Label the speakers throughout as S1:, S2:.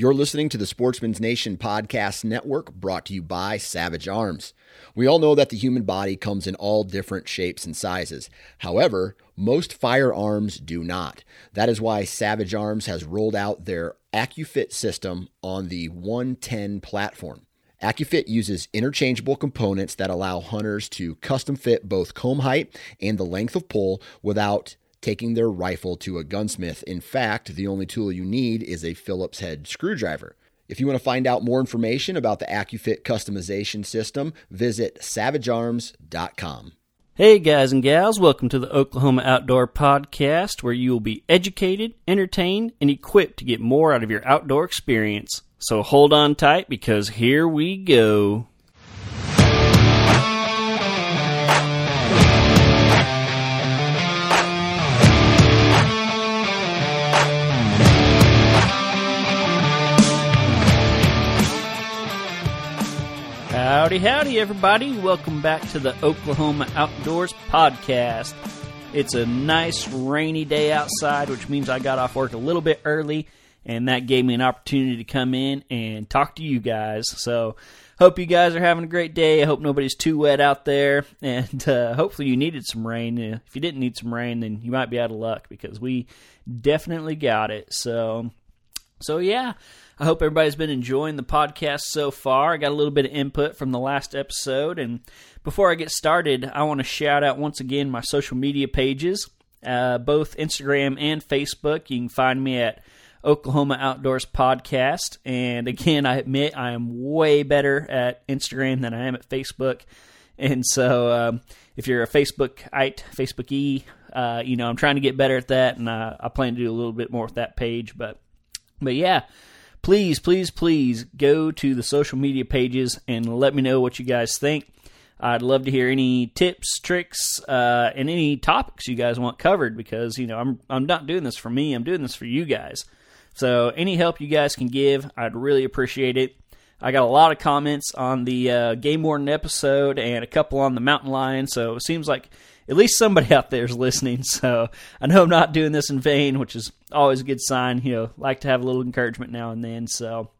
S1: You're listening to the Sportsman's Nation Podcast Network brought to you by Savage Arms. We all know that the human body comes in all different shapes and sizes. However, most firearms do not. That is why Savage Arms has rolled out their AccuFit system on the 110 platform. AccuFit uses interchangeable components that allow hunters to custom fit both comb height and the length of pull without taking their rifle to a gunsmith. In fact, the only tool you need is a Phillips head screwdriver. If you want to find out more information about the AccuFit customization system, visit savagearms.com.
S2: Hey guys and gals, welcome to the Oklahoma Outdoor Podcast where you will be educated, entertained, and equipped to get more out of your outdoor experience. So hold on tight because here we go. Howdy, howdy, everybody. Welcome back to the Oklahoma Outdoors Podcast. It's a nice rainy day outside, which means I got off work a little bit early, and that gave me an opportunity to come in and talk to you guys. So, hope you guys are having a great day. I hope nobody's too wet out there, and uh, hopefully, you needed some rain. If you didn't need some rain, then you might be out of luck because we definitely got it. So, so yeah. I hope everybody's been enjoying the podcast so far. I got a little bit of input from the last episode. And before I get started, I want to shout out once again my social media pages, uh, both Instagram and Facebook. You can find me at Oklahoma Outdoors Podcast. And again, I admit I am way better at Instagram than I am at Facebook. And so um, if you're a Facebookite, Facebook E, uh, you know, I'm trying to get better at that. And uh, I plan to do a little bit more with that page. But, but yeah please, please, please go to the social media pages and let me know what you guys think. I'd love to hear any tips, tricks, uh, and any topics you guys want covered because you know I'm I'm not doing this for me. I'm doing this for you guys. So any help you guys can give, I'd really appreciate it. I got a lot of comments on the uh, Game Warden episode and a couple on the Mountain Lion. So it seems like at least somebody out there is listening. So I know I'm not doing this in vain, which is always a good sign. You know, like to have a little encouragement now and then. So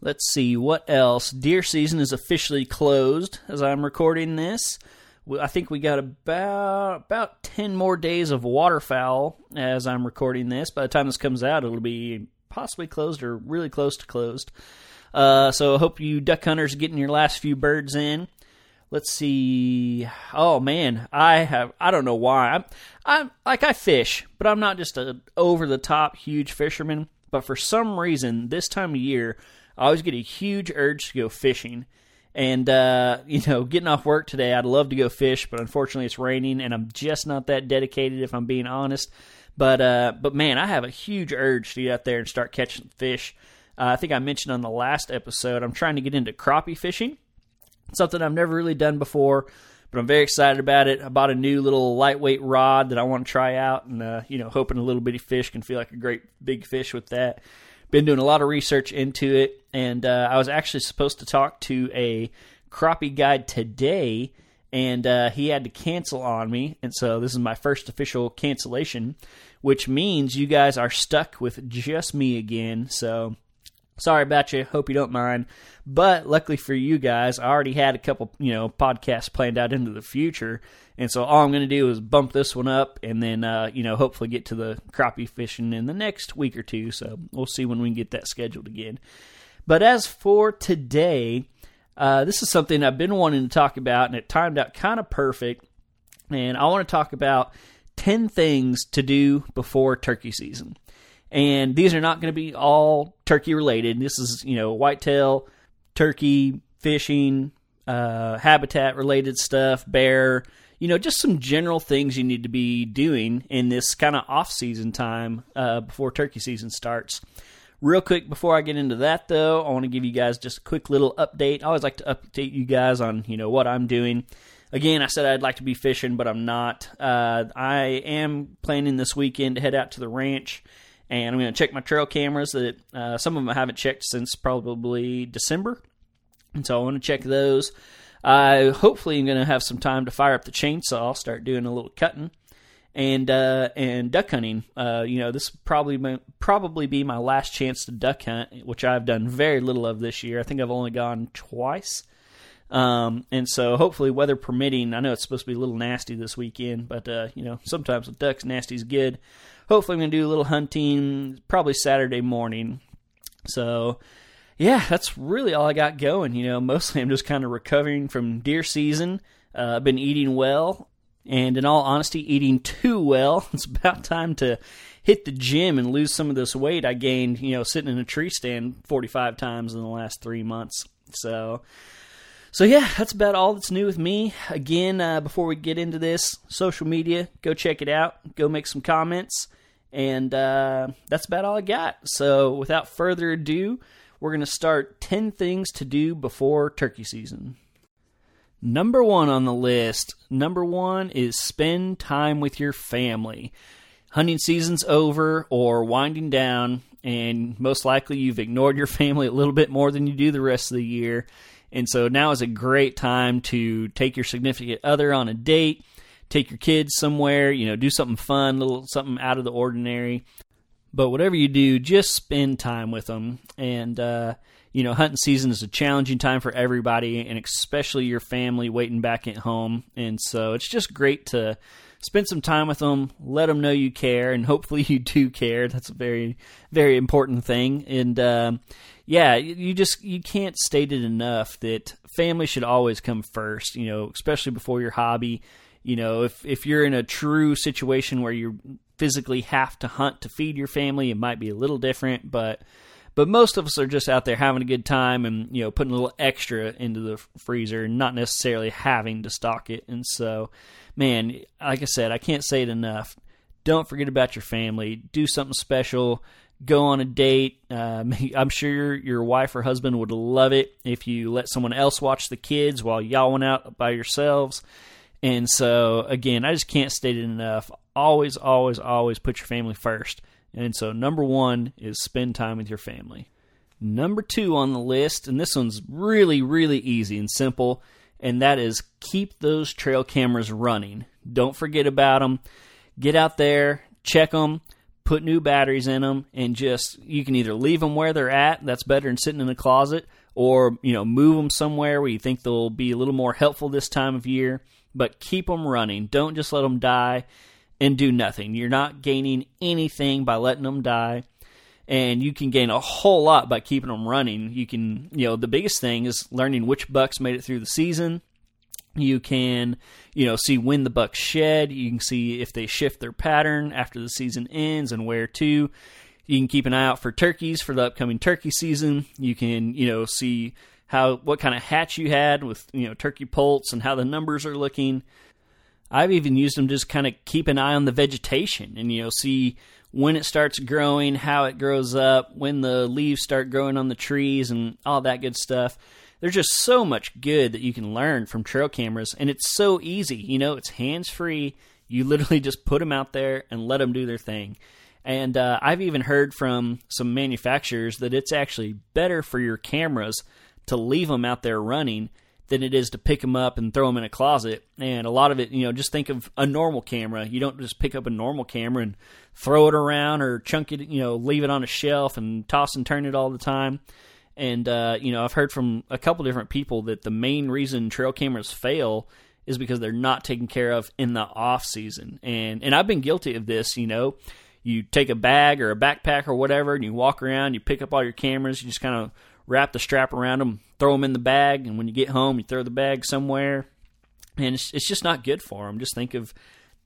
S2: let's see what else. Deer season is officially closed as I'm recording this. I think we got about about ten more days of waterfowl as I'm recording this. By the time this comes out, it'll be possibly closed or really close to closed. Uh, so I hope you duck hunters getting your last few birds in let's see. Oh man, I have. I don't know why. I'm. I'm like I fish, but I'm not just a over the top huge fisherman. But for some reason, this time of year, I always get a huge urge to go fishing. And uh, you know, getting off work today, I'd love to go fish, but unfortunately, it's raining, and I'm just not that dedicated. If I'm being honest, but uh, but man, I have a huge urge to get out there and start catching fish. Uh, I think I mentioned on the last episode, I'm trying to get into crappie fishing something I've never really done before, but I'm very excited about it. I bought a new little lightweight rod that I want to try out, and uh, you know, hoping a little bitty fish can feel like a great big fish with that. Been doing a lot of research into it, and uh, I was actually supposed to talk to a crappie guide today, and uh, he had to cancel on me, and so this is my first official cancellation, which means you guys are stuck with just me again. So sorry about you. Hope you don't mind. But luckily for you guys, I already had a couple, you know, podcasts planned out into the future. And so all I'm going to do is bump this one up and then, uh, you know, hopefully get to the crappie fishing in the next week or two. So we'll see when we can get that scheduled again. But as for today, uh, this is something I've been wanting to talk about, and it timed out kind of perfect. And I want to talk about 10 things to do before turkey season. And these are not going to be all turkey related. This is, you know, whitetail, turkey, fishing, uh, habitat related stuff, bear, you know, just some general things you need to be doing in this kind of off season time uh, before turkey season starts. Real quick before I get into that, though, I want to give you guys just a quick little update. I always like to update you guys on you know what I'm doing. Again, I said I'd like to be fishing, but I'm not. Uh, I am planning this weekend to head out to the ranch and I'm going to check my trail cameras that uh, some of them I haven't checked since probably December, and so I want to check those. I hopefully am going to have some time to fire up the chainsaw, start doing a little cutting, and uh, and duck hunting. Uh, you know, this probably probably be my last chance to duck hunt, which I've done very little of this year. I think I've only gone twice. Um, and so hopefully weather permitting, I know it's supposed to be a little nasty this weekend, but uh, you know sometimes with ducks nasty is good. Hopefully I'm gonna do a little hunting probably Saturday morning. So yeah, that's really all I got going. You know, mostly I'm just kind of recovering from deer season. Uh, I've been eating well, and in all honesty, eating too well. It's about time to hit the gym and lose some of this weight I gained, you know, sitting in a tree stand 45 times in the last three months. So, so yeah, that's about all that's new with me. Again, uh, before we get into this, social media, go check it out, go make some comments, and uh, that's about all I got. So, without further ado, we're going to start 10 things to do before turkey season. Number one on the list, number one is spend time with your family. Hunting season's over or winding down, and most likely you've ignored your family a little bit more than you do the rest of the year. And so now is a great time to take your significant other on a date, take your kids somewhere, you know, do something fun, little something out of the ordinary. But whatever you do, just spend time with them. And uh, you know, hunting season is a challenging time for everybody, and especially your family waiting back at home. And so it's just great to spend some time with them, let them know you care, and hopefully you do care. That's a very, very important thing. And um, yeah, you just you can't state it enough that family should always come first. You know, especially before your hobby. You know, if if you're in a true situation where you physically have to hunt to feed your family, it might be a little different, but but most of us are just out there having a good time and you know putting a little extra into the freezer not necessarily having to stock it. And so, man, like I said, I can't say it enough. Don't forget about your family. Do something special. Go on a date. Um, I'm sure your, your wife or husband would love it if you let someone else watch the kids while y'all went out by yourselves. And so, again, I just can't state it enough. Always, always, always put your family first. And so, number one is spend time with your family. Number two on the list, and this one's really, really easy and simple, and that is keep those trail cameras running. Don't forget about them. Get out there, check them, put new batteries in them, and just you can either leave them where they're at. That's better than sitting in a closet, or you know move them somewhere where you think they'll be a little more helpful this time of year. But keep them running. Don't just let them die and do nothing. You're not gaining anything by letting them die. And you can gain a whole lot by keeping them running. You can, you know, the biggest thing is learning which bucks made it through the season. You can, you know, see when the bucks shed. You can see if they shift their pattern after the season ends and where to. You can keep an eye out for turkeys for the upcoming turkey season. You can, you know, see how what kind of hatch you had with, you know, turkey poults and how the numbers are looking. I've even used them just kind of keep an eye on the vegetation and you know see when it starts growing, how it grows up, when the leaves start growing on the trees and all that good stuff. There's just so much good that you can learn from trail cameras and it's so easy, you know, it's hands-free. You literally just put them out there and let them do their thing. And uh, I've even heard from some manufacturers that it's actually better for your cameras to leave them out there running than it is to pick them up and throw them in a closet. And a lot of it, you know, just think of a normal camera. You don't just pick up a normal camera and throw it around or chunk it, you know, leave it on a shelf and toss and turn it all the time. And uh, you know, I've heard from a couple different people that the main reason trail cameras fail is because they're not taken care of in the off season. And and I've been guilty of this, you know. You take a bag or a backpack or whatever and you walk around, you pick up all your cameras, you just kind of wrap the strap around them, throw them in the bag, and when you get home, you throw the bag somewhere, and it's, it's just not good for them. Just think of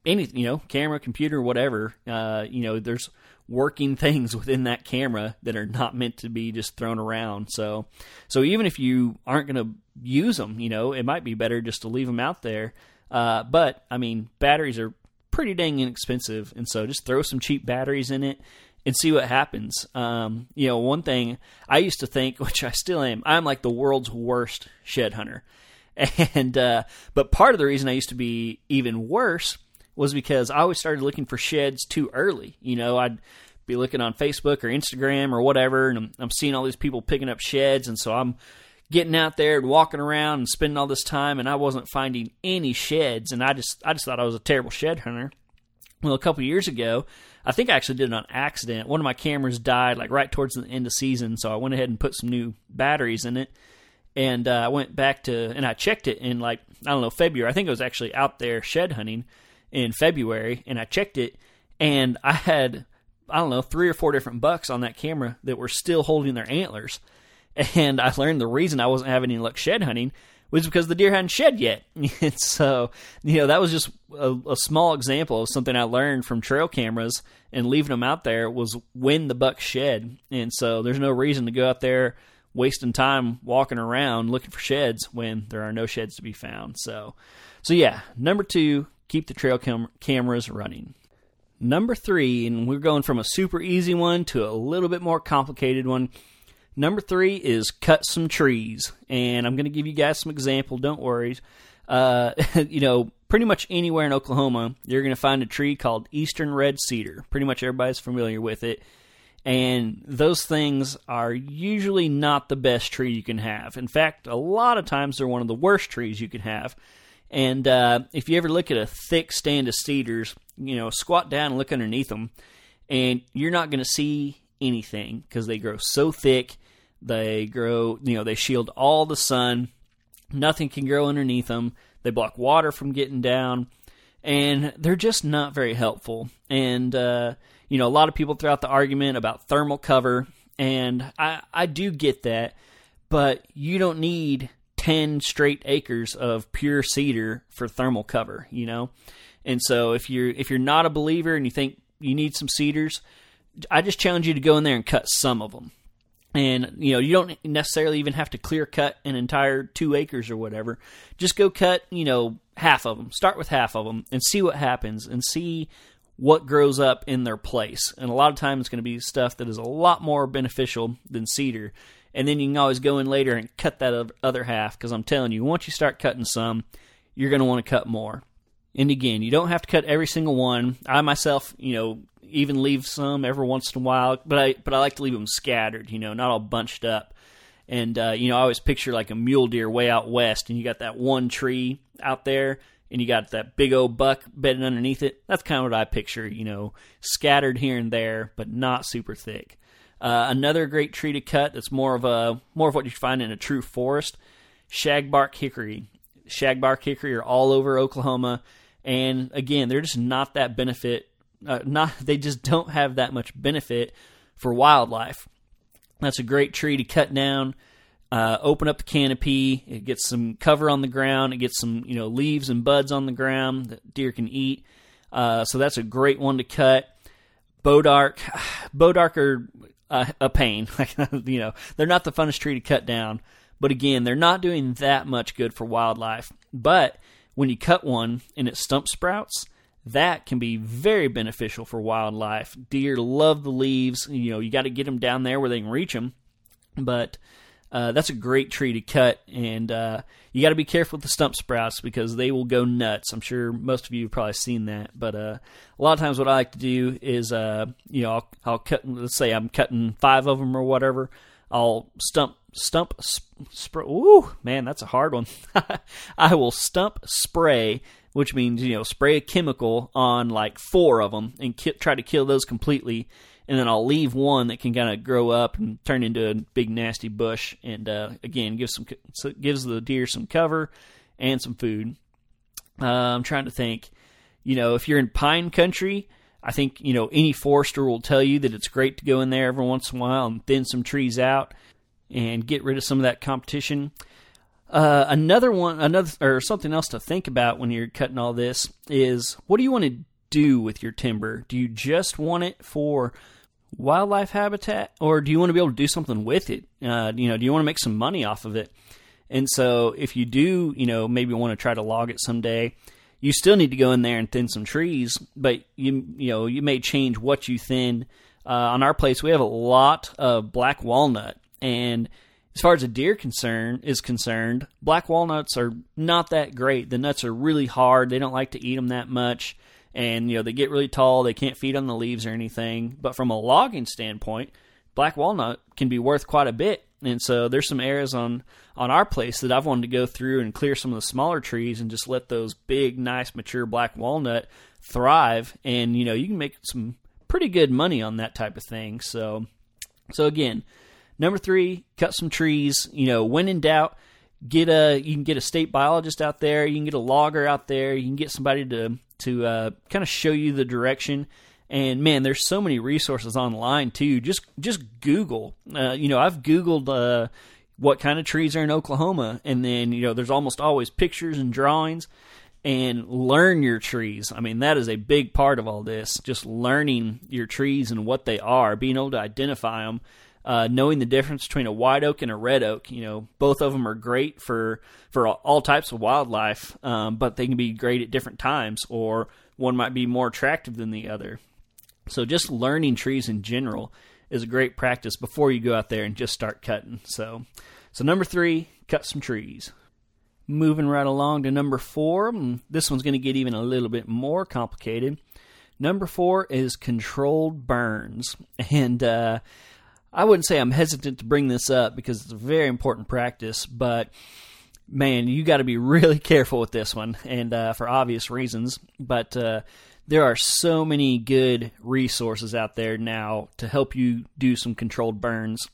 S2: any, you know, camera, computer, whatever. Uh, you know, there's working things within that camera that are not meant to be just thrown around. So, so even if you aren't going to use them, you know, it might be better just to leave them out there. Uh, but I mean, batteries are pretty dang inexpensive, and so just throw some cheap batteries in it and see what happens. Um, you know, one thing I used to think, which I still am, I'm like the world's worst shed hunter. And uh, but part of the reason I used to be even worse was because I always started looking for sheds too early. You know, I'd be looking on Facebook or Instagram or whatever, and I'm, I'm seeing all these people picking up sheds, and so I'm getting out there and walking around and spending all this time, and I wasn't finding any sheds, and I just I just thought I was a terrible shed hunter. Well, a couple years ago, I think I actually did it on accident. One of my cameras died like right towards the end of season, so I went ahead and put some new batteries in it. And uh, I went back to and I checked it in like I don't know February. I think it was actually out there shed hunting in February, and I checked it, and I had I don't know three or four different bucks on that camera that were still holding their antlers. And I learned the reason I wasn't having any luck shed hunting was because the deer hadn't shed yet. and so, you know, that was just a, a, small example of something I learned from trail cameras and leaving them out there was when the buck shed. And so there's no reason to go out there wasting time walking around looking for sheds when there are no sheds to be found. So, so yeah, number two, keep the trail cam- cameras running. Number three, and we're going from a super easy one to a little bit more complicated one Number three is cut some trees, and I'm going to give you guys some example. Don't worry. Uh, you know, pretty much anywhere in Oklahoma, you're going to find a tree called eastern red cedar. Pretty much everybody's familiar with it. And those things are usually not the best tree you can have. In fact, a lot of times they're one of the worst trees you can have. And uh, if you ever look at a thick stand of cedars, you know, squat down and look underneath them, and you're not going to see anything because they grow so thick they grow, you know, they shield all the sun. Nothing can grow underneath them. They block water from getting down, and they're just not very helpful. And uh, you know, a lot of people throw out the argument about thermal cover, and I I do get that, but you don't need 10 straight acres of pure cedar for thermal cover, you know? And so if you're if you're not a believer and you think you need some cedars, I just challenge you to go in there and cut some of them and you know you don't necessarily even have to clear cut an entire two acres or whatever. Just go cut you know half of them start with half of them and see what happens and see what grows up in their place. And a lot of times it's going to be stuff that is a lot more beneficial than cedar. And then you can always go in later and cut that other half because i'm telling you once you start cutting some you're going to want to cut more and again you don't have to cut every single one i myself you know even leave some every once in a while, but I but I like to leave them scattered, you know, not all bunched up. And uh, you know, I always picture like a mule deer way out west, and you got that one tree out there, and you got that big old buck bedding underneath it. That's kind of what I picture, you know, scattered here and there, but not super thick. Uh, another great tree to cut that's more of a more of what you find in a true forest, shagbark hickory. Shagbark hickory are all over Oklahoma, and again, they're just not that benefit uh, not they just don't have that much benefit for wildlife. That's a great tree to cut down. Uh, open up the canopy. It gets some cover on the ground. It gets some you know leaves and buds on the ground that deer can eat. Uh, so that's a great one to cut. Bodark, bodark are uh, a pain. you know they're not the funnest tree to cut down. But again, they're not doing that much good for wildlife. But when you cut one and it stump sprouts, that can be very beneficial for wildlife. Deer love the leaves. You know, you got to get them down there where they can reach them. But uh, that's a great tree to cut, and uh, you got to be careful with the stump sprouts because they will go nuts. I'm sure most of you have probably seen that. But uh, a lot of times, what I like to do is, uh, you know, I'll, I'll, cut. Let's say I'm cutting five of them or whatever. I'll stump stump spray. Ooh, man, that's a hard one. I will stump spray which means you know spray a chemical on like four of them and ki- try to kill those completely and then I'll leave one that can kind of grow up and turn into a big nasty bush and uh, again gives some gives the deer some cover and some food uh, I'm trying to think you know if you're in pine country I think you know any forester will tell you that it's great to go in there every once in a while and thin some trees out and get rid of some of that competition uh, another one, another or something else to think about when you're cutting all this is what do you want to do with your timber? Do you just want it for wildlife habitat, or do you want to be able to do something with it? Uh, you know, do you want to make some money off of it? And so, if you do, you know, maybe want to try to log it someday, you still need to go in there and thin some trees. But you, you know, you may change what you thin. Uh, on our place, we have a lot of black walnut, and as far as a deer concern is concerned, black walnuts are not that great. The nuts are really hard. They don't like to eat them that much, and you know they get really tall. They can't feed on the leaves or anything. But from a logging standpoint, black walnut can be worth quite a bit. And so there's some areas on on our place that I've wanted to go through and clear some of the smaller trees and just let those big, nice, mature black walnut thrive. And you know, you can make some pretty good money on that type of thing. So, so again, number three, cut some trees. You know, when in doubt, get a you can get a state biologist out there. You can get a logger out there. You can get somebody to to uh, kind of show you the direction and man, there's so many resources online too. Just just Google. Uh, you know, I've Googled uh, what kind of trees are in Oklahoma, and then you know, there's almost always pictures and drawings. And learn your trees. I mean, that is a big part of all this. Just learning your trees and what they are, being able to identify them, uh, knowing the difference between a white oak and a red oak. You know, both of them are great for for all types of wildlife, um, but they can be great at different times, or one might be more attractive than the other. So just learning trees in general is a great practice before you go out there and just start cutting. So, so number three, cut some trees. Moving right along to number four, mm, this one's going to get even a little bit more complicated. Number four is controlled burns, and uh, I wouldn't say I'm hesitant to bring this up because it's a very important practice, but man, you got to be really careful with this one, and uh, for obvious reasons. But uh, there are so many good resources out there now to help you do some controlled burns.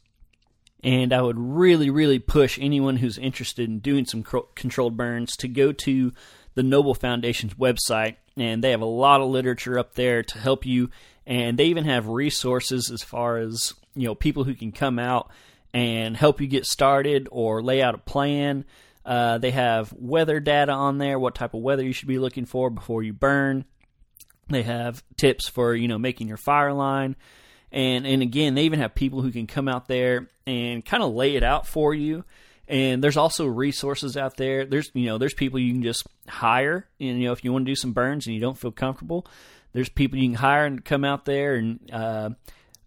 S2: And I would really, really push anyone who's interested in doing some controlled burns to go to the Noble Foundation's website. And they have a lot of literature up there to help you. And they even have resources as far as, you know, people who can come out and help you get started or lay out a plan. Uh, they have weather data on there, what type of weather you should be looking for before you burn. They have tips for you know making your fire line, and and again they even have people who can come out there and kind of lay it out for you. And there's also resources out there. There's you know there's people you can just hire. And, you know if you want to do some burns and you don't feel comfortable, there's people you can hire and come out there and. Uh,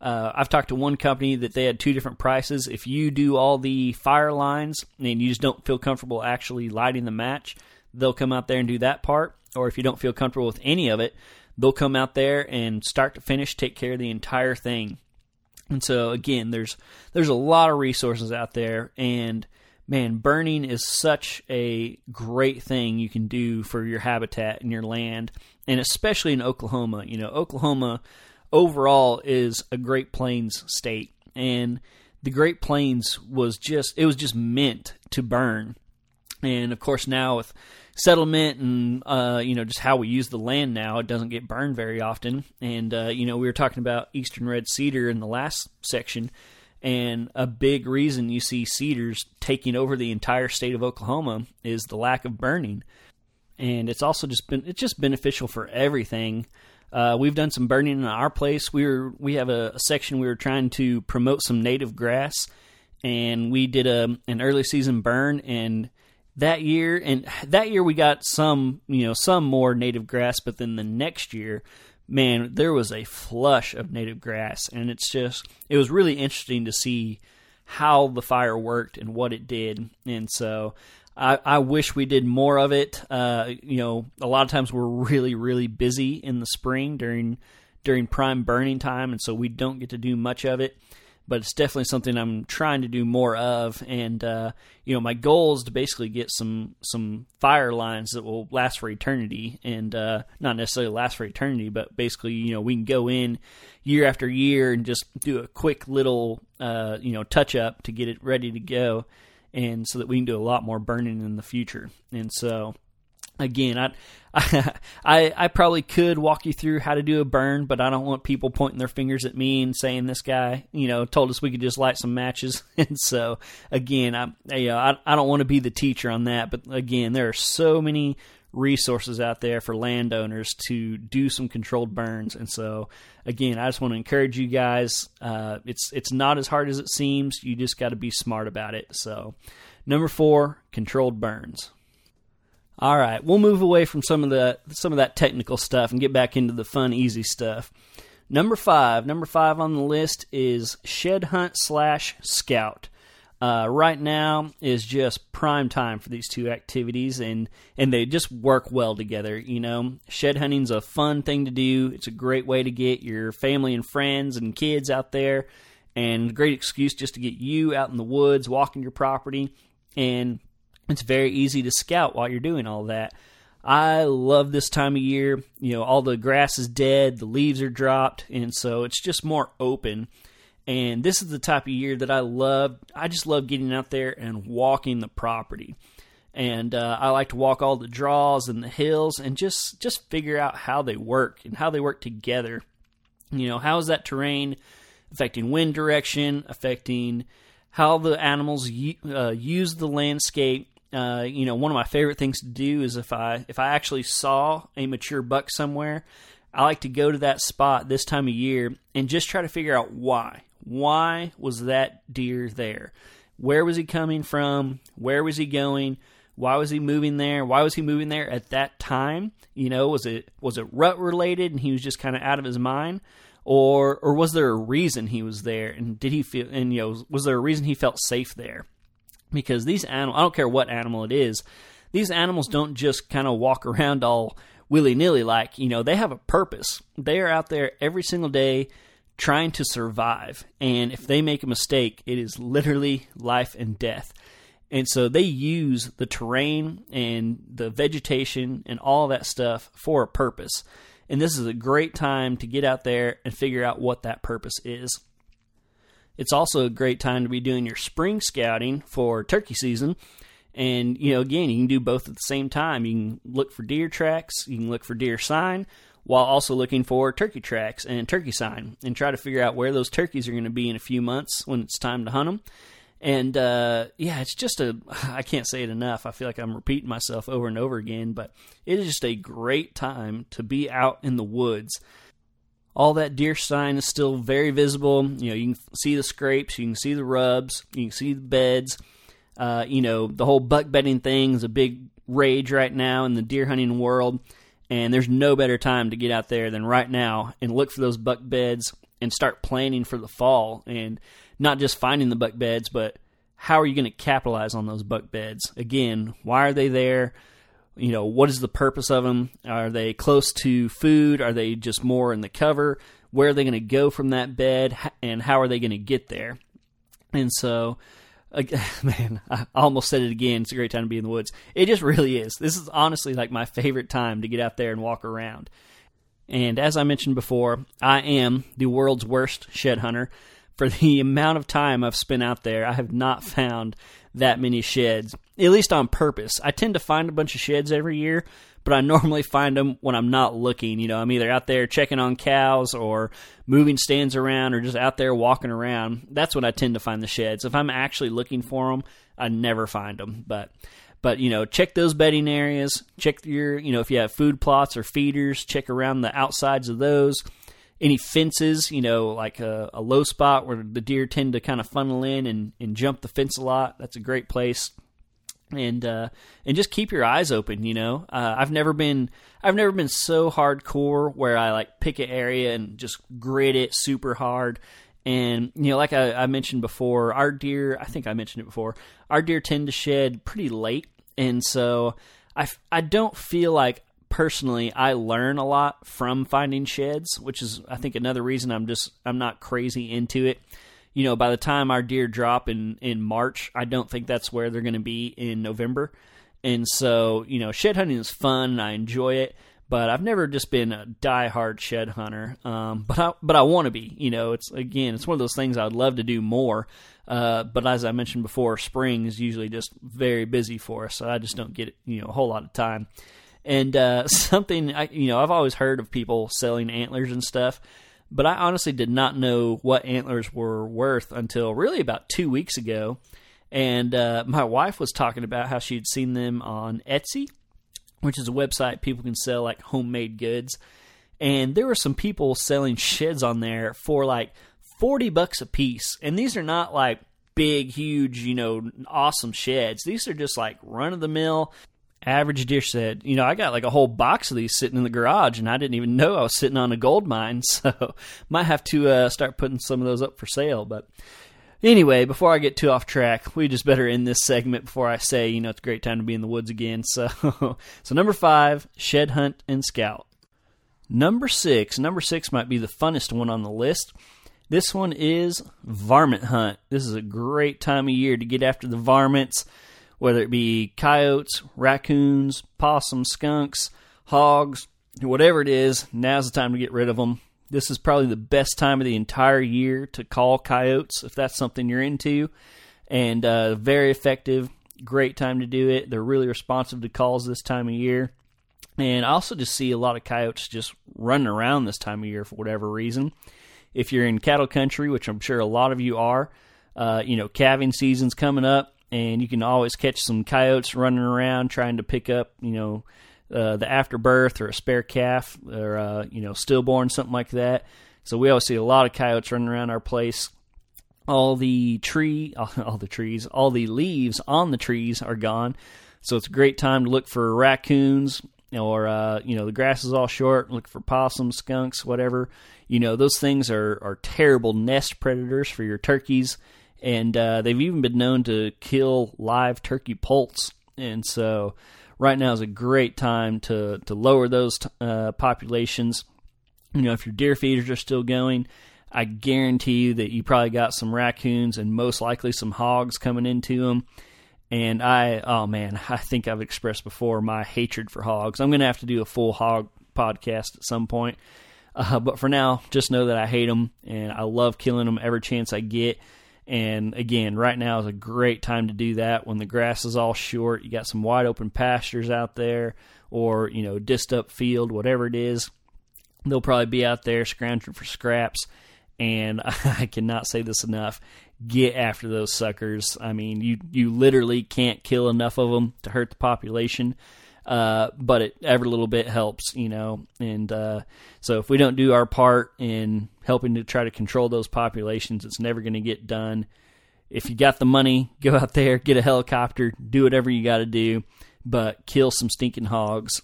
S2: uh, I've talked to one company that they had two different prices. If you do all the fire lines and you just don't feel comfortable actually lighting the match, they'll come out there and do that part. Or if you don't feel comfortable with any of it, they'll come out there and start to finish take care of the entire thing. And so again, there's there's a lot of resources out there and man, burning is such a great thing you can do for your habitat and your land, and especially in Oklahoma. You know, Oklahoma overall is a Great Plains state, and the Great Plains was just it was just meant to burn. And of course, now with settlement and uh, you know just how we use the land now. It doesn't get burned very often, and uh, you know we were talking about eastern red cedar in the last section, and a big reason you see cedars taking over the entire state of Oklahoma is the lack of burning, and it's also just been it's just beneficial for everything. Uh, we've done some burning in our place. We were we have a, a section we were trying to promote some native grass, and we did a an early season burn and that year and that year we got some you know some more native grass but then the next year man there was a flush of native grass and it's just it was really interesting to see how the fire worked and what it did and so I, I wish we did more of it. Uh, you know, a lot of times we're really, really busy in the spring during during prime burning time, and so we don't get to do much of it but it's definitely something I'm trying to do more of. And uh, you know, my goal is to basically get some some fire lines that will last for eternity, and uh, not necessarily last for eternity, but basically, you know, we can go in year after year and just do a quick little uh, you know touch up to get it ready to go, and so that we can do a lot more burning in the future. And so again, I, I, I probably could walk you through how to do a burn, but I don't want people pointing their fingers at me and saying this guy, you know, told us we could just light some matches. and so, again, I, you know, I, I don't want to be the teacher on that, but again, there are so many resources out there for landowners to do some controlled burns. And so, again, I just want to encourage you guys. Uh, it's it's not as hard as it seems. You just got to be smart about it. So, number four, controlled burns. All right, we'll move away from some of the some of that technical stuff and get back into the fun, easy stuff. Number five, number five on the list is shed hunt slash scout. Uh, right now is just prime time for these two activities, and and they just work well together. You know, shed hunting's a fun thing to do. It's a great way to get your family and friends and kids out there and great excuse just to get you out in the woods, walking your property, and it's very easy to scout while you're doing all that. I love this time of year. You know, all the grass is dead, the leaves are dropped, and so it's just more open. And this is the type of year that I love. I just love getting out there and walking the property. And uh, I like to walk all the draws and the hills and just just figure out how they work and how they work together. You know, how is that terrain affecting wind direction, affecting how the animals uh, use the landscape. Uh, you know, one of my favorite things to do is if I if I actually saw a mature buck somewhere, I like to go to that spot this time of year and just try to figure out why. Why was that deer there? Where was he coming from? Where was he going? Why was he moving there? Why was he moving there at that time? You know, was it was it rut related and he was just kind of out of his mind? or or was there a reason he was there and did he feel and you know was there a reason he felt safe there because these animals i don't care what animal it is these animals don't just kind of walk around all willy-nilly like you know they have a purpose they are out there every single day trying to survive and if they make a mistake it is literally life and death and so they use the terrain and the vegetation and all that stuff for a purpose and this is a great time to get out there and figure out what that purpose is. It's also a great time to be doing your spring scouting for turkey season. And, you know, again, you can do both at the same time. You can look for deer tracks, you can look for deer sign, while also looking for turkey tracks and turkey sign and try to figure out where those turkeys are going to be in a few months when it's time to hunt them. And uh, yeah, it's just a, I can't say it enough. I feel like I'm repeating myself over and over again, but it is just a great time to be out in the woods. All that deer sign is still very visible. You know, you can see the scrapes, you can see the rubs, you can see the beds. Uh, you know, the whole buck bedding thing is a big rage right now in the deer hunting world. And there's no better time to get out there than right now and look for those buck beds and start planning for the fall. And not just finding the buck beds, but how are you going to capitalize on those buck beds? Again, why are they there? You know, what is the purpose of them? Are they close to food? Are they just more in the cover? Where are they going to go from that bed? And how are they going to get there? And so, man, I almost said it again. It's a great time to be in the woods. It just really is. This is honestly like my favorite time to get out there and walk around. And as I mentioned before, I am the world's worst shed hunter for the amount of time I've spent out there, I have not found that many sheds, at least on purpose. I tend to find a bunch of sheds every year, but I normally find them when I'm not looking. You know, I'm either out there checking on cows or moving stands around or just out there walking around. That's when I tend to find the sheds. If I'm actually looking for them, I never find them. But but you know, check those bedding areas. Check your you know if you have food plots or feeders. Check around the outsides of those any fences, you know, like a, a, low spot where the deer tend to kind of funnel in and, and jump the fence a lot. That's a great place. And uh, and just keep your eyes open. You know, uh, I've never been I've never been so hardcore where I like pick an area and just grit it super hard. And you know, like I, I mentioned before, our deer I think I mentioned it before. Our deer tend to shed pretty late, and so I I don't feel like personally I learn a lot from finding sheds, which is I think another reason I'm just I'm not crazy into it. You know, by the time our deer drop in in March, I don't think that's where they're going to be in November. And so, you know, shed hunting is fun. I enjoy it, but I've never just been a die-hard shed hunter. Um, but I but I want to be. You know, it's again, it's one of those things I'd love to do more. Uh, but as I mentioned before, spring is usually just very busy for us, so I just don't get you know a whole lot of time. And uh, something I, you know, I've always heard of people selling antlers and stuff, but I honestly did not know what antlers were worth until really about two weeks ago. And uh, my wife was talking about how she'd seen them on Etsy, which is a website people can sell like homemade goods. And there were some people selling sheds on there for like 40 bucks a piece. And these are not like big, huge, you know, awesome sheds. These are just like run of the mill average dish said, you know, I got like a whole box of these sitting in the garage, and I didn't even know I was sitting on a gold mine. So might have to uh, start putting some of those up for sale. But anyway, before I get too off track, we just better end this segment before I say, you know, it's a great time to be in the woods again. So, so number five, shed hunt and scout. Number six, number six might be the funnest one on the list, This one is varmint hunt. This is a great time of year to get after the varmints, whether it be coyotes, raccoons, possums, skunks, hogs, whatever it is. Now's the time to get rid of them. This is probably the best time of the entire year to call coyotes if that's something you're into, and uh, very effective. Great time to do it. They're really responsive to calls this time of year. And I also just see a lot of coyotes just running around this time of year for whatever reason. If you're in cattle country, which I'm sure a lot of you are, uh, you know, calving season's coming up, and you can always catch some coyotes running around trying to pick up, you know, uh, the afterbirth or a spare calf or uh, you know stillborn, something like that. So we always see a lot of coyotes running around our place. All the tree, all the trees, all the leaves on the trees are gone. So it's a great time to look for raccoons or uh, you know the grass is all short. Look for possums, skunks, whatever. You know those things are are terrible nest predators for your turkeys, and uh, they've even been known to kill live turkey poults. And so right now is a great time to to lower those uh, populations. You know, if your deer feeders are still going, I guarantee you that you probably got some raccoons and most likely some hogs coming into them. And I, oh man, I think I've expressed before my hatred for hogs. I'm going to have to do a full hog podcast at some point. Uh, but for now, just know that I hate them and I love killing them every chance I get. And again, right now is a great time to do that when the grass is all short. You got some wide open pastures out there, or you know, dist up field, whatever it is. They'll probably be out there scrounging for scraps. And I cannot say this enough: get after those suckers. I mean, you you literally can't kill enough of them to hurt the population. Uh, but it every little bit helps, you know. And uh, so if we don't do our part in helping to try to control those populations, it's never going to get done. If you got the money, go out there, get a helicopter, do whatever you got to do, but kill some stinking hogs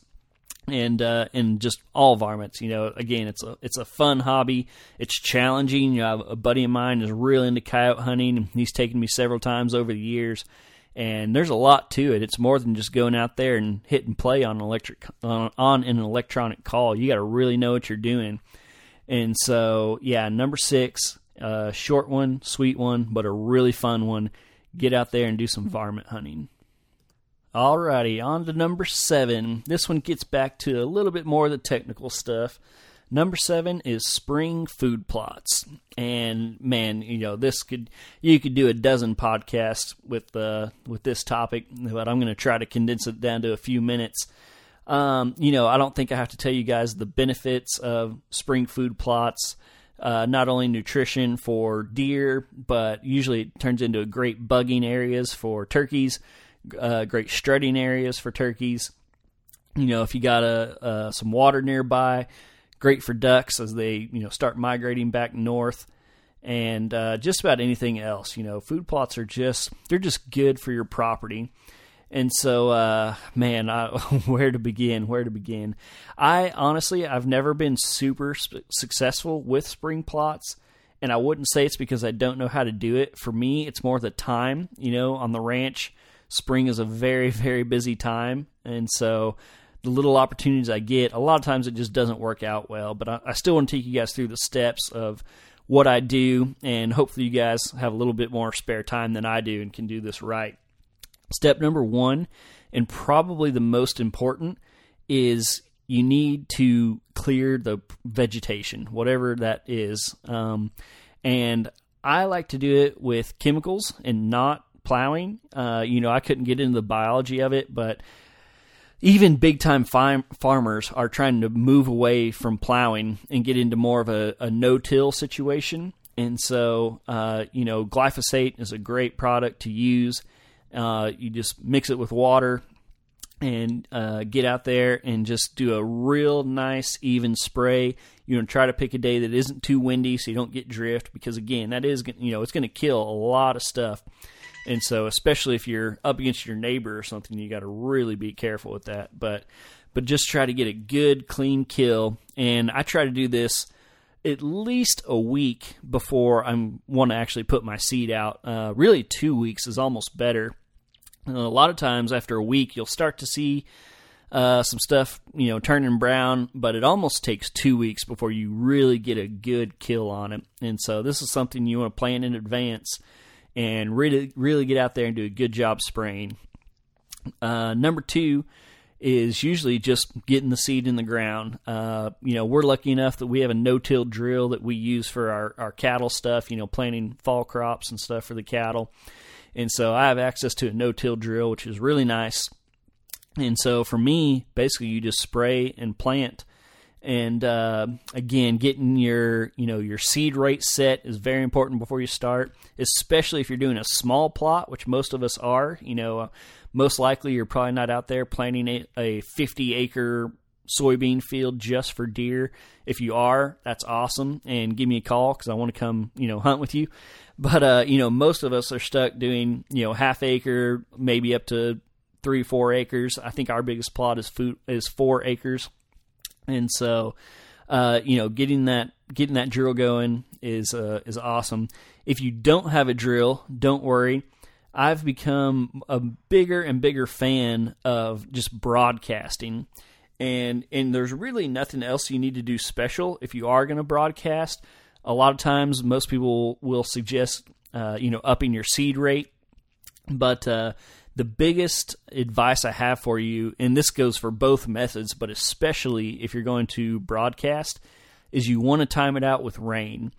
S2: and uh, and just all varmints. You know, again, it's a it's a fun hobby. It's challenging. You know, a buddy of mine is real into coyote hunting, and he's taken me several times over the years and there's a lot to it. It's more than just going out there and hitting play on electric on, on an electronic call. You got to really know what you're doing. And so, yeah, number six, uh, short one, sweet one, but a really fun one. Get out there and do some varmint hunting. Alrighty, on to number seven. This one gets back to a little bit more of the technical stuff. Number seven is spring food plots, and man, you know this could you could do a dozen podcasts with uh, with this topic, but I'm going to try to condense it down to a few minutes. Um, you know, I don't think I have to tell you guys the benefits of spring food plots. Uh, not only nutrition for deer, but usually it turns into great bugging areas for turkeys, uh, great strutting areas for turkeys. You know, if you got a, uh, some water nearby, great for ducks as they you know start migrating back north and uh, just about anything else you know food plots are just they're just good for your property and so uh, man I, where to begin where to begin i honestly i've never been super sp- successful with spring plots and i wouldn't say it's because i don't know how to do it for me it's more the time you know on the ranch spring is a very very busy time and so the little opportunities I get, a lot of times it just doesn't work out well. But I, I still want to take you guys through the steps of what I do, and hopefully you guys have a little bit more spare time than I do and can do this right. Step number one, and probably the most important, is you need to clear the vegetation, whatever that is. Um, and I like to do it with chemicals and not plowing. Uh, you know, I couldn't get into the biology of it, but even big time farmers are trying to move away from plowing and get into more of a, a no till situation. And so, uh, you know, glyphosate is a great product to use. Uh, you just mix it with water and uh, get out there and just do a real nice, even spray. You know, try to pick a day that isn't too windy so you don't get drift because, again, that is, you know, it's going to kill a lot of stuff. And so, especially if you're up against your neighbor or something, you got to really be careful with that. But but just try to get a good clean kill. And I try to do this at least a week before I want to actually put my seed out. Uh, really, two weeks is almost better. And a lot of times after a week, you'll start to see uh, some stuff, you know, turning brown, but it almost takes two weeks before you really get a good kill on it. And so this is something you want to plan in advance and really, really get out there and do a good job spraying. Uh, number two is usually just getting the seed in the ground. Uh, you know, we're lucky enough that we have a no-till drill that we use for our, our cattle stuff, you know, planting fall crops and stuff for the cattle. And so I have access to a no-till drill, which is really nice. And so for me, basically, you just spray and plant. And uh, again, getting your you know your seed rate set is very important before you start, especially if you're doing a small plot, which most of us are. You know, most likely you're probably not out there planting a, a 50 acre soybean field just for deer. If you are, that's awesome, and give me a call because I want to come, you know, hunt with you. But uh, you know, most of us are stuck doing, you know, half acre, maybe up to three, four acres. I think our biggest plot is food is four acres, and so uh, you know, getting that getting that drill going is uh, is awesome. If you don't have a drill, don't worry. I've become a bigger and bigger fan of just broadcasting. And and there's really nothing else you need to do special if you are going to broadcast. A lot of times, most people will suggest, uh, you know, upping your seed rate. But uh, the biggest advice I have for you, and this goes for both methods, but especially if you're going to broadcast, is you want to time it out with rain.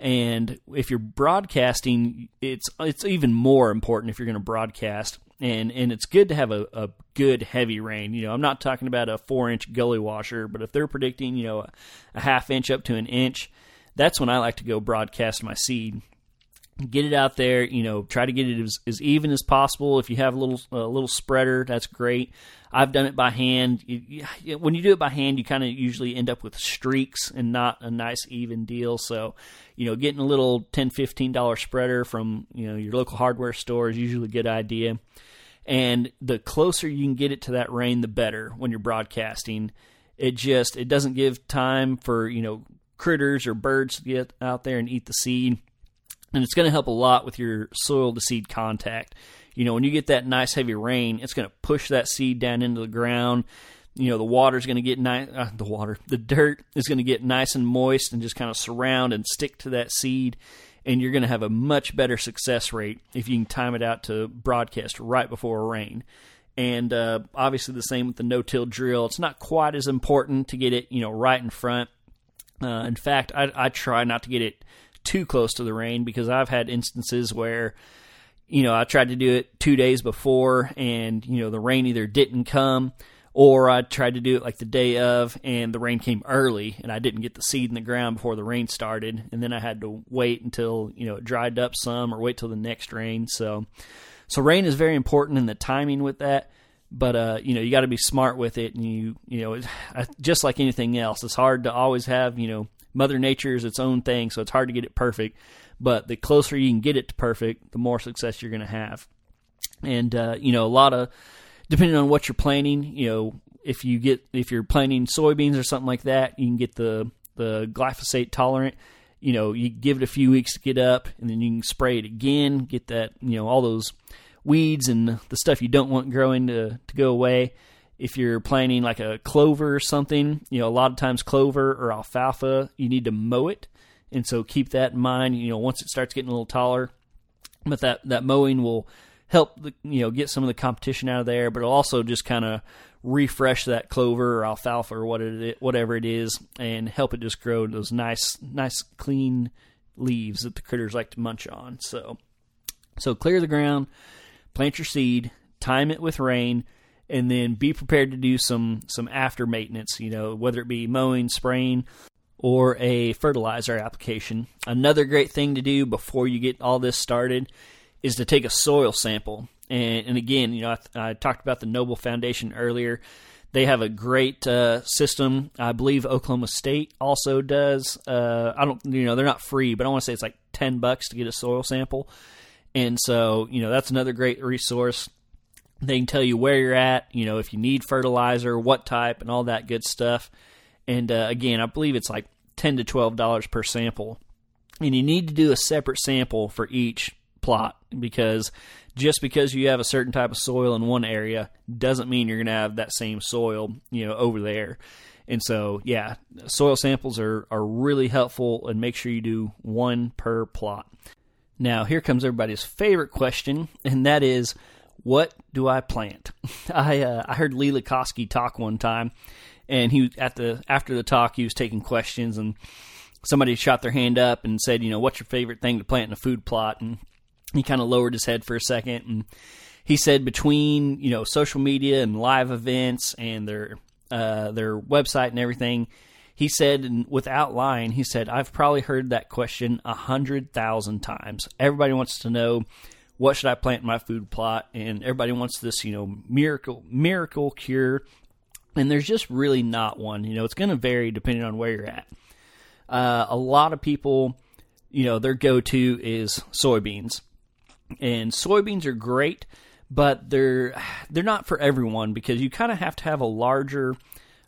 S2: And if you're broadcasting, it's it's even more important if you're going to broadcast. And and it's good to have a, a good heavy rain. You know, I'm not talking about a four inch gully washer, but if they're predicting, you know, a, a half inch up to an inch, that's when I like to go broadcast my seed get it out there. You know, try to get it as, as even as possible. If you have a little a little spreader, that's great. I've done it by hand. You, you, when you do it by hand, you kind of usually end up with streaks and not a nice even deal. So, you know, getting a little 10 15 dollar spreader from you know your local hardware store is usually a good idea. And the closer you can get it to that rain, the better when you're broadcasting. It just it doesn't give time for you know critters or birds to get out there and eat the seed and it's going to help a lot with your soil to seed contact. You know, when you get that nice heavy rain, it's going to push that seed down into the ground. You know, the water's going to get nice. Uh, the water, the dirt is going to get nice and moist and just kind of surround and stick to that seed. And you're going to have a much better success rate if you can time it out to broadcast right before a rain. And uh, obviously, the same with the no-till drill. It's not quite as important to get it, you know, right in front. Uh, in fact, I, I try not to get it too close to the rain because I've had instances where you know I tried to do it 2 days before and you know the rain either didn't come or I tried to do it like the day of and the rain came early and I didn't get the seed in the ground before the rain started. And then I had to wait until you know it dried up some or wait till the next rain. So so rain is very important in the timing with that. But uh, you know you got to be smart with it and you you know just like anything else it's hard to always have you know Mother Nature is its own thing, so it's hard to get it perfect. But the closer you can get it to perfect, the more success you're going to have. And uh, you know, a lot of depending on what you're planting, you know, if you get if you're planting soybeans or something like that, you can get the the glyphosate tolerant. You know, you give it a few weeks to get up, and then you can spray it again. Get that, you know, all those weeds and the stuff you don't want growing to to go away if you're planting like a clover or something, you know, a lot of times clover or alfalfa, you need to mow it. And so keep that in mind, you know, once it starts getting a little taller. But that, that mowing will help, the, you know, get some of the competition out of there, but it'll also just kind of refresh that clover or alfalfa or what it, whatever it is and help it just grow those nice, nice, clean leaves that the critters like to munch on. So, so clear the ground, plant your seed, time it with rain, and then be prepared to do some some after maintenance. You know, whether it be mowing, spraying, or a fertilizer application. Another great thing to do before you get all this started is to take a soil sample. And, and again, you know, I, I, talked about the Noble Foundation earlier. They have a great uh, system. I believe Oklahoma State also does. Uh, I don't, you know, they're not free, but I want to say it's like ten bucks to get a soil sample. And so, you know, that's another great resource. They can tell you where you're at, you know, if you need fertilizer, what type, and all that good stuff. And uh, again, I believe it's like ten to twelve dollars per sample, and you need to do a separate sample for each plot because just because you have a certain type of soil in one area doesn't mean you're going to have that same soil, you know, over there. And so, yeah, soil samples are, are really helpful and make sure you do one per plot. Now, here comes everybody's favorite question, and that is, what do I plant? I uh, I heard Lee Lakosky talk one time, and he at the after the talk he was taking questions, and somebody shot their hand up and said, you know, what's your favorite thing to plant in a food plot? And he kind of lowered his head for a second, and he said between you know social media and live events and their uh, their website and everything. He said, and without lying, he said, I've probably heard that question a hundred thousand times. Everybody wants to know what should I plant in my food plot, and everybody wants this, you know, miracle miracle cure. And there's just really not one. You know, it's going to vary depending on where you're at. Uh, a lot of people, you know, their go-to is soybeans, and soybeans are great, but they're they're not for everyone because you kind of have to have a larger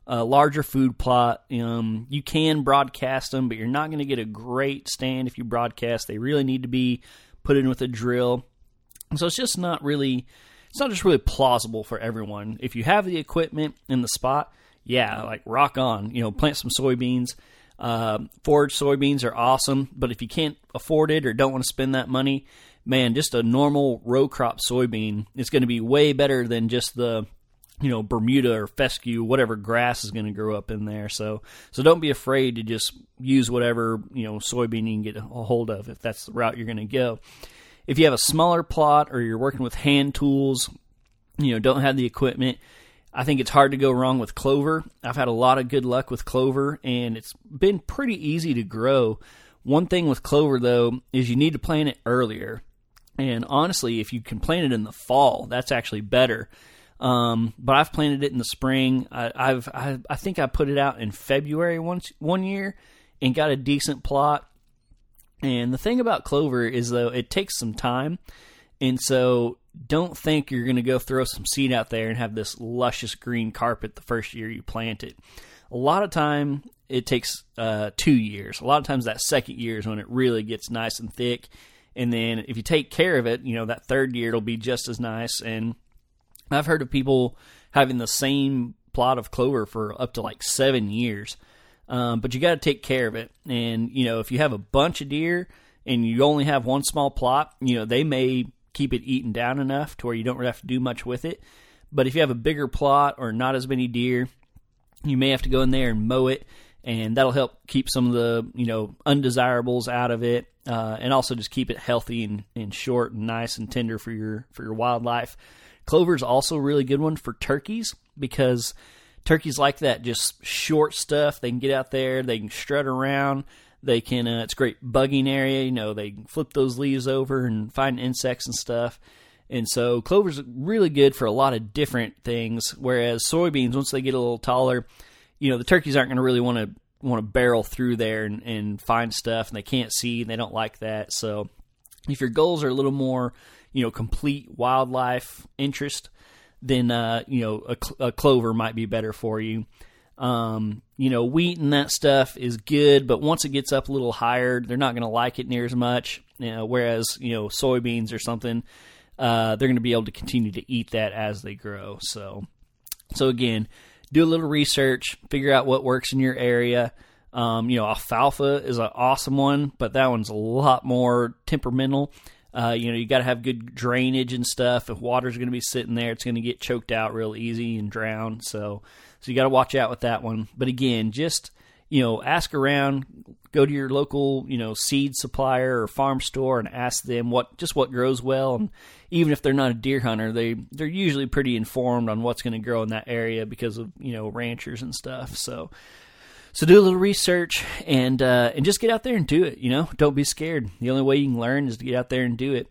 S2: larger food plot. Um, you can broadcast them, but you're not going to get a great stand if you broadcast. They really need to be put in with a drill. So it's just not really, it's not just really plausible for everyone. If you have the equipment in the spot, yeah, like rock on. You know, plant some soybeans. Uh, forage soybeans are awesome, but if you can't afford it or don't want to spend that money, man, just a normal row crop soybean is going to be way better than just the you know Bermuda or fescue, whatever grass is going to grow up in there. So so don't be afraid to just use whatever you know soybean you can get a hold of if that's the route you're going to go. If you have a smaller plot or you're working with hand tools, you know don't have the equipment. I think it's hard to go wrong with clover. I've had a lot of good luck with clover, and it's been pretty easy to grow. One thing with clover though is you need to plant it earlier. And honestly, if you can plant it in the fall, that's actually better um, but I've planted it in the spring. I, I've I, I think I put it out in February once one year and got a decent plot. And the thing about clover is though it takes some time, and so don't think you're going to go throw some seed out there and have this luscious green carpet the first year you plant it. A lot of time it takes uh, two years. A lot of times that second year is when it really gets nice and thick. And then if you take care of it, you know that third year it'll be just as nice. And I've heard of people having the same plot of clover for up to like seven years. Um, but you got to take care of it. And, you know, if you have a bunch of deer and you only have one small plot, you know, they may keep it eaten down enough to where you don't really have to do much with it. But if you have a bigger plot or not as many deer, you may have to go in there and mow it, and that'll help keep some of the you know undesirables out of it, uh, and also just keep it healthy and, and short and nice and tender for your for your wildlife. Clover is also a really good one for turkeys because turkeys like that just short stuff. They can get out there, they can strut around. They can. Uh, it's great bugging area. You know, they flip those leaves over and find insects and stuff. And so clover's really good for a lot of different things. Whereas soybeans, once they get a little taller, you know, the turkeys aren't going to really want to want to barrel through there and, and find stuff, and they can't see, and they don't like that. So, if your goals are a little more you know complete wildlife interest, then uh, you know a, cl- a, clover might be better for you. Um, you know, wheat and that stuff is good, but once it gets up a little higher, they're not going to like it near as much. You know, whereas you know soybeans or something, uh, they're going to be able to continue to eat that as they grow. So, so again, do a little research, figure out what works in your area. Um, you know, alfalfa is an awesome one, but that one's a lot more temperamental. Uh, you know, you got to have good drainage and stuff. If water's going to be sitting there, it's going to get choked out real easy and drown. So, so you got to watch out with that one. But again, just you know, ask around, go to your local, you know, seed supplier or farm store and ask them what just what grows well. And even if they're not a deer hunter, they they're usually pretty informed on what's going to grow in that area because of you know ranchers and stuff. So so do a little research and uh, and just get out there and do it. You know, don't be scared. The only way you can learn is to get out there and do it.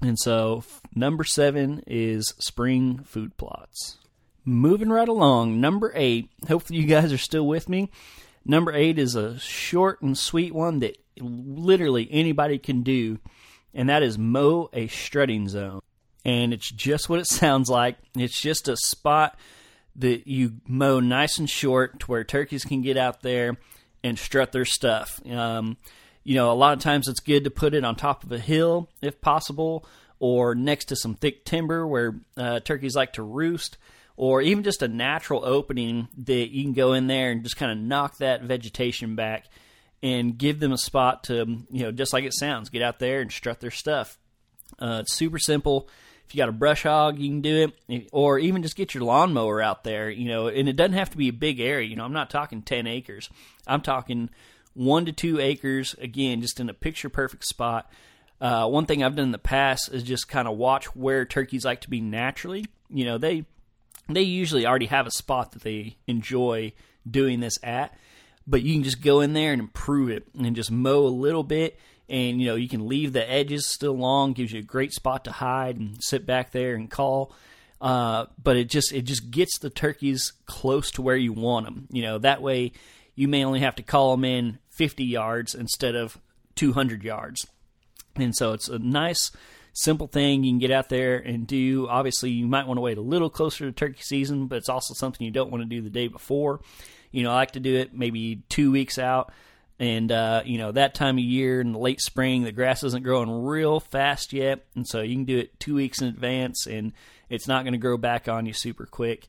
S2: And so number seven is spring food plots. Moving right along, number eight. Hopefully you guys are still with me. Number eight is a short and sweet one that literally anybody can do, and that is mow a strutting zone. And it's just what it sounds like. It's just a spot that you mow nice and short to where turkeys can get out there and strut their stuff. Um, You know, a lot of times it's good to put it on top of a hill if possible, or next to some thick timber where uh, turkeys like to roost, or even just a natural opening that you can go in there and just kind of knock that vegetation back and give them a spot to, you know, just like it sounds, get out there and strut their stuff. Uh, it's super simple. You got a brush hog, you can do it, or even just get your lawnmower out there, you know, and it doesn't have to be a big area. You know, I'm not talking 10 acres. I'm talking one to two acres, again, just in a picture perfect spot. Uh, one thing I've done in the past is just kind of watch where turkeys like to be naturally. You know, they they usually already have a spot that they enjoy doing this at, but you can just go in there and improve it and just mow a little bit and you know you can leave the edges still long gives you a great spot to hide and sit back there and call. Uh, but it just it just gets the turkeys close to where you want them you know that way you may only have to call them in 50 yards instead of 200 yards. And so it's a nice simple thing you can get out there and do. Obviously you might want to wait a little closer to turkey season but it's also something you don't want to do the day before. You know i like to do it maybe two weeks out and uh, you know that time of year in the late spring, the grass isn't growing real fast yet, and so you can do it two weeks in advance, and it's not going to grow back on you super quick.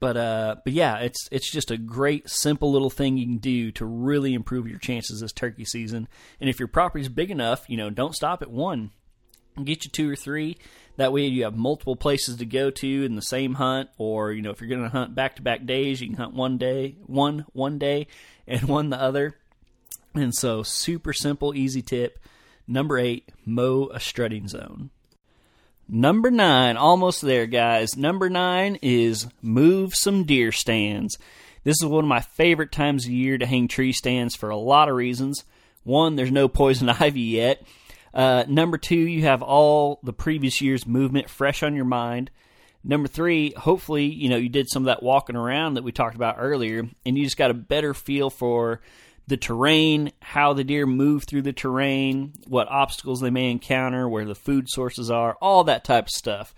S2: But uh, but yeah, it's it's just a great simple little thing you can do to really improve your chances this turkey season. And if your property's big enough, you know, don't stop at one. Get you two or three. That way you have multiple places to go to in the same hunt, or you know, if you're going to hunt back to back days, you can hunt one day, one one day, and one the other and so, super simple, easy tip. Number eight, mow a strutting zone. Number nine, almost there, guys. Number nine is move some deer stands. This is one of my favorite times of year to hang tree stands for a lot of reasons. One, there's no poison ivy yet. Uh, number two, you have all the previous year's movement fresh on your mind. Number three, hopefully, you know, you did some of that walking around that we talked about earlier, and you just got a better feel for the terrain, how the deer move through the terrain, what obstacles they may encounter, where the food sources are, all that type of stuff.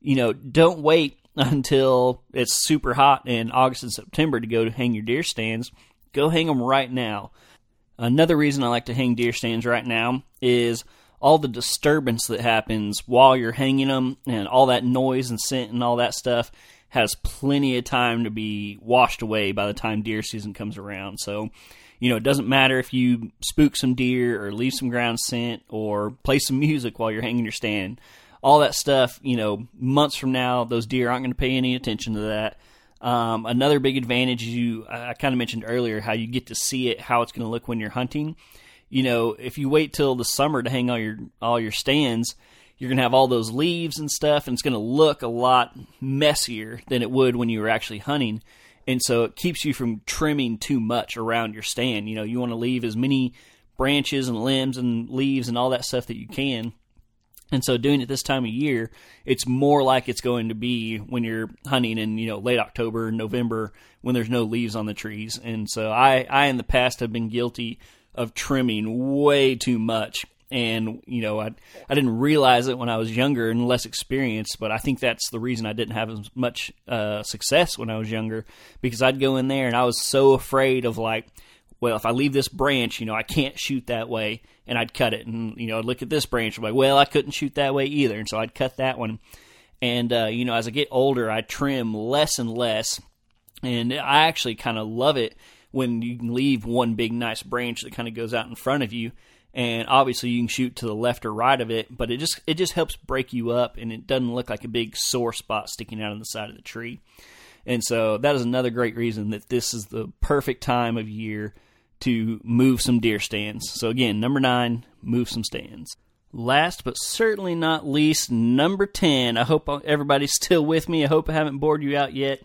S2: You know, don't wait until it's super hot in August and September to go to hang your deer stands. Go hang them right now. Another reason I like to hang deer stands right now is all the disturbance that happens while you're hanging them and all that noise and scent and all that stuff has plenty of time to be washed away by the time deer season comes around. So you know, it doesn't matter if you spook some deer or leave some ground scent or play some music while you're hanging your stand. All that stuff, you know, months from now, those deer aren't going to pay any attention to that. Um, another big advantage is you, I kind of mentioned earlier, how you get to see it, how it's going to look when you're hunting. You know, if you wait till the summer to hang all your all your stands, you're going to have all those leaves and stuff, and it's going to look a lot messier than it would when you were actually hunting and so it keeps you from trimming too much around your stand. You know, you want to leave as many branches and limbs and leaves and all that stuff that you can. And so doing it this time of year, it's more like it's going to be when you're hunting in, you know, late October, November, when there's no leaves on the trees. And so I, I in the past have been guilty of trimming way too much and you know I I didn't realize it when I was younger and less experienced, but I think that's the reason I didn't have as much uh, success when I was younger because I'd go in there and I was so afraid of like, well, if I leave this branch, you know, I can't shoot that way, and I'd cut it, and you know, I'd look at this branch, I'm like, well, I couldn't shoot that way either, and so I'd cut that one, and uh, you know, as I get older, I trim less and less, and I actually kind of love it when you can leave one big nice branch that kind of goes out in front of you and obviously you can shoot to the left or right of it but it just it just helps break you up and it doesn't look like a big sore spot sticking out on the side of the tree. And so that is another great reason that this is the perfect time of year to move some deer stands. So again number nine move some stands. Last but certainly not least number 10 i hope everybody's still with me. I hope i haven't bored you out yet.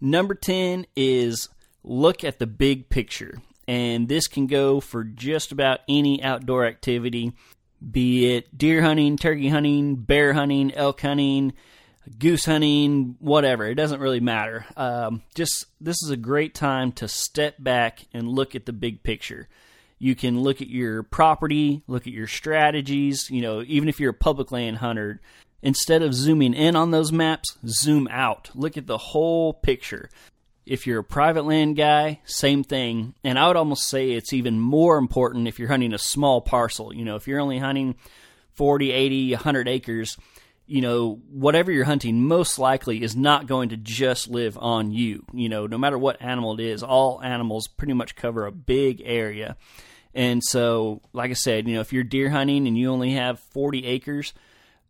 S2: Number 10 is look at the big picture and this can go for just about any outdoor activity, be it deer hunting, turkey hunting, bear hunting, elk hunting, goose hunting, whatever. It doesn't really matter. Um, just this is a great time to step back and look at the big picture. You can look at your property, look at your strategies. You know, even if you're a public land hunter, instead of zooming in on those maps, zoom out. Look at the whole picture If you're a private land guy, same thing. And I would almost say it's even more important if you're hunting a small parcel. You know, if you're only hunting 40, 80, 100 acres, you know, whatever you're hunting most likely is not going to just live on you. You know, no matter what animal it is, all animals pretty much cover a big area. And so, like I said, you know, if you're deer hunting and you only have 40 acres,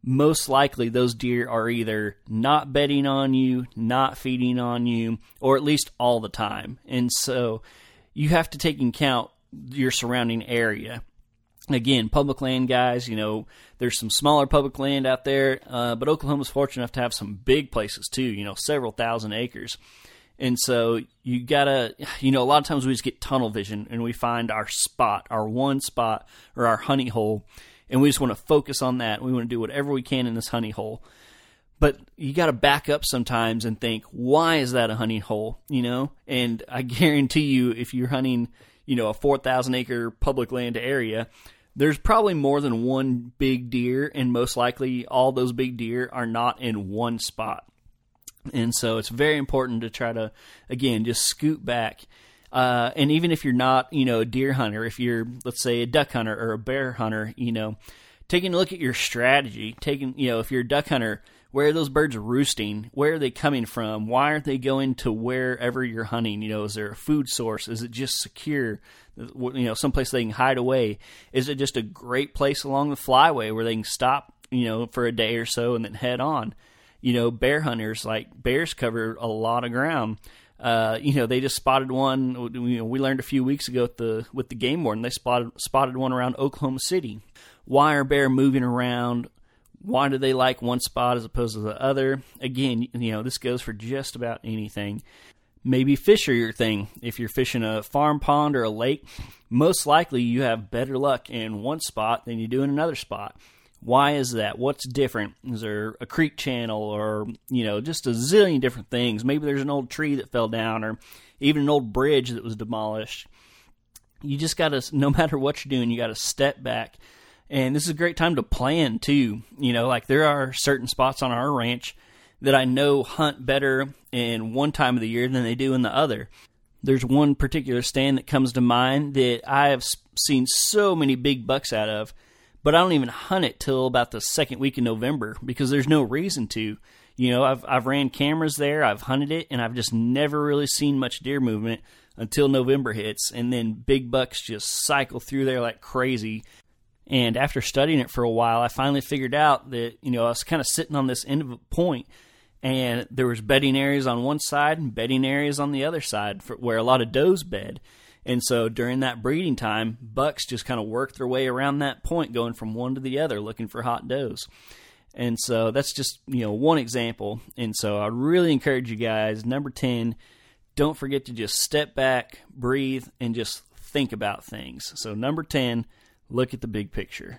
S2: most likely those deer are either not bedding on you, not feeding on you, or at least all the time. And so you have to take in account your surrounding area. Again, public land guys, you know, there's some smaller public land out there, uh, but Oklahoma's fortunate enough to have some big places too, you know, several thousand acres. And so you gotta, you know, a lot of times we just get tunnel vision and we find our spot, our one spot or our honey hole and we just want to focus on that. We want to do whatever we can in this honey hole. But you got to back up sometimes and think, why is that a honey hole? You know, and I guarantee you, if you're hunting, you know, a 4,000 acre public land area, there's probably more than one big deer, and most likely all those big deer are not in one spot. And so it's very important to try to, again, just scoot back uh, and even if you're not, you know, a deer hunter, if you're, let's say, a duck hunter or a bear hunter, you know, taking a look at your strategy, taking, you know, if you're a duck hunter, where are those birds roosting? Where are they coming from? Why aren't they going to wherever you're hunting? You know, is there a food source? Is it just secure? You know, someplace they can hide away? Is it just a great place along the flyway where they can stop, you know, for a day or so and then head on? You know, bear hunters, like bears cover a lot of ground. Uh, you know, they just spotted one. You know, we learned a few weeks ago with the with the game warden. They spotted spotted one around Oklahoma City. Why are bear moving around? Why do they like one spot as opposed to the other? Again, you know, this goes for just about anything. Maybe fish are your thing. If you're fishing a farm pond or a lake, most likely you have better luck in one spot than you do in another spot. Why is that? What's different? Is there a creek channel or, you know, just a zillion different things? Maybe there's an old tree that fell down or even an old bridge that was demolished. You just got to, no matter what you're doing, you got to step back. And this is a great time to plan too. You know, like there are certain spots on our ranch that I know hunt better in one time of the year than they do in the other. There's one particular stand that comes to mind that I have seen so many big bucks out of but I don't even hunt it till about the second week in November because there's no reason to. You know, I've I've ran cameras there, I've hunted it, and I've just never really seen much deer movement until November hits, and then big bucks just cycle through there like crazy. And after studying it for a while, I finally figured out that you know I was kind of sitting on this end of a point, and there was bedding areas on one side and bedding areas on the other side for, where a lot of does bed. And so during that breeding time, bucks just kind of work their way around that point, going from one to the other, looking for hot does. And so that's just, you know, one example. And so I really encourage you guys, number 10, don't forget to just step back, breathe, and just think about things. So number 10, look at the big picture.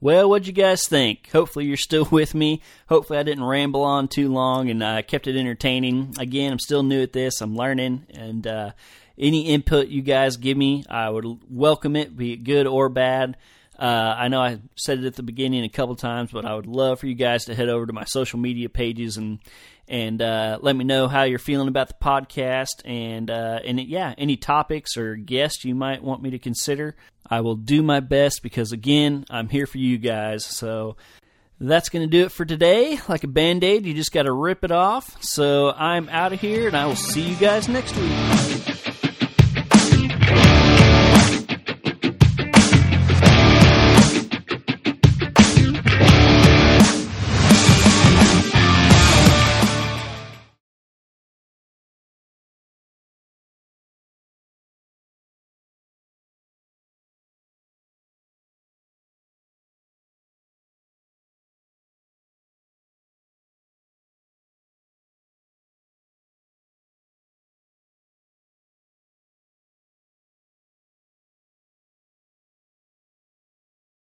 S2: Well, what'd you guys think? Hopefully, you're still with me. Hopefully, I didn't ramble on too long and I uh, kept it entertaining. Again, I'm still new at this. I'm learning, and uh, any input you guys give me, I would welcome it, be it good or bad. Uh, I know I said it at the beginning a couple times, but I would love for you guys to head over to my social media pages and and uh, let me know how you're feeling about the podcast and uh, and yeah, any topics or guests you might want me to consider. I will do my best because again, I'm here for you guys. So that's going to do it for today. Like a band aid, you just got to rip it off. So I'm out of here, and I will see you guys next week.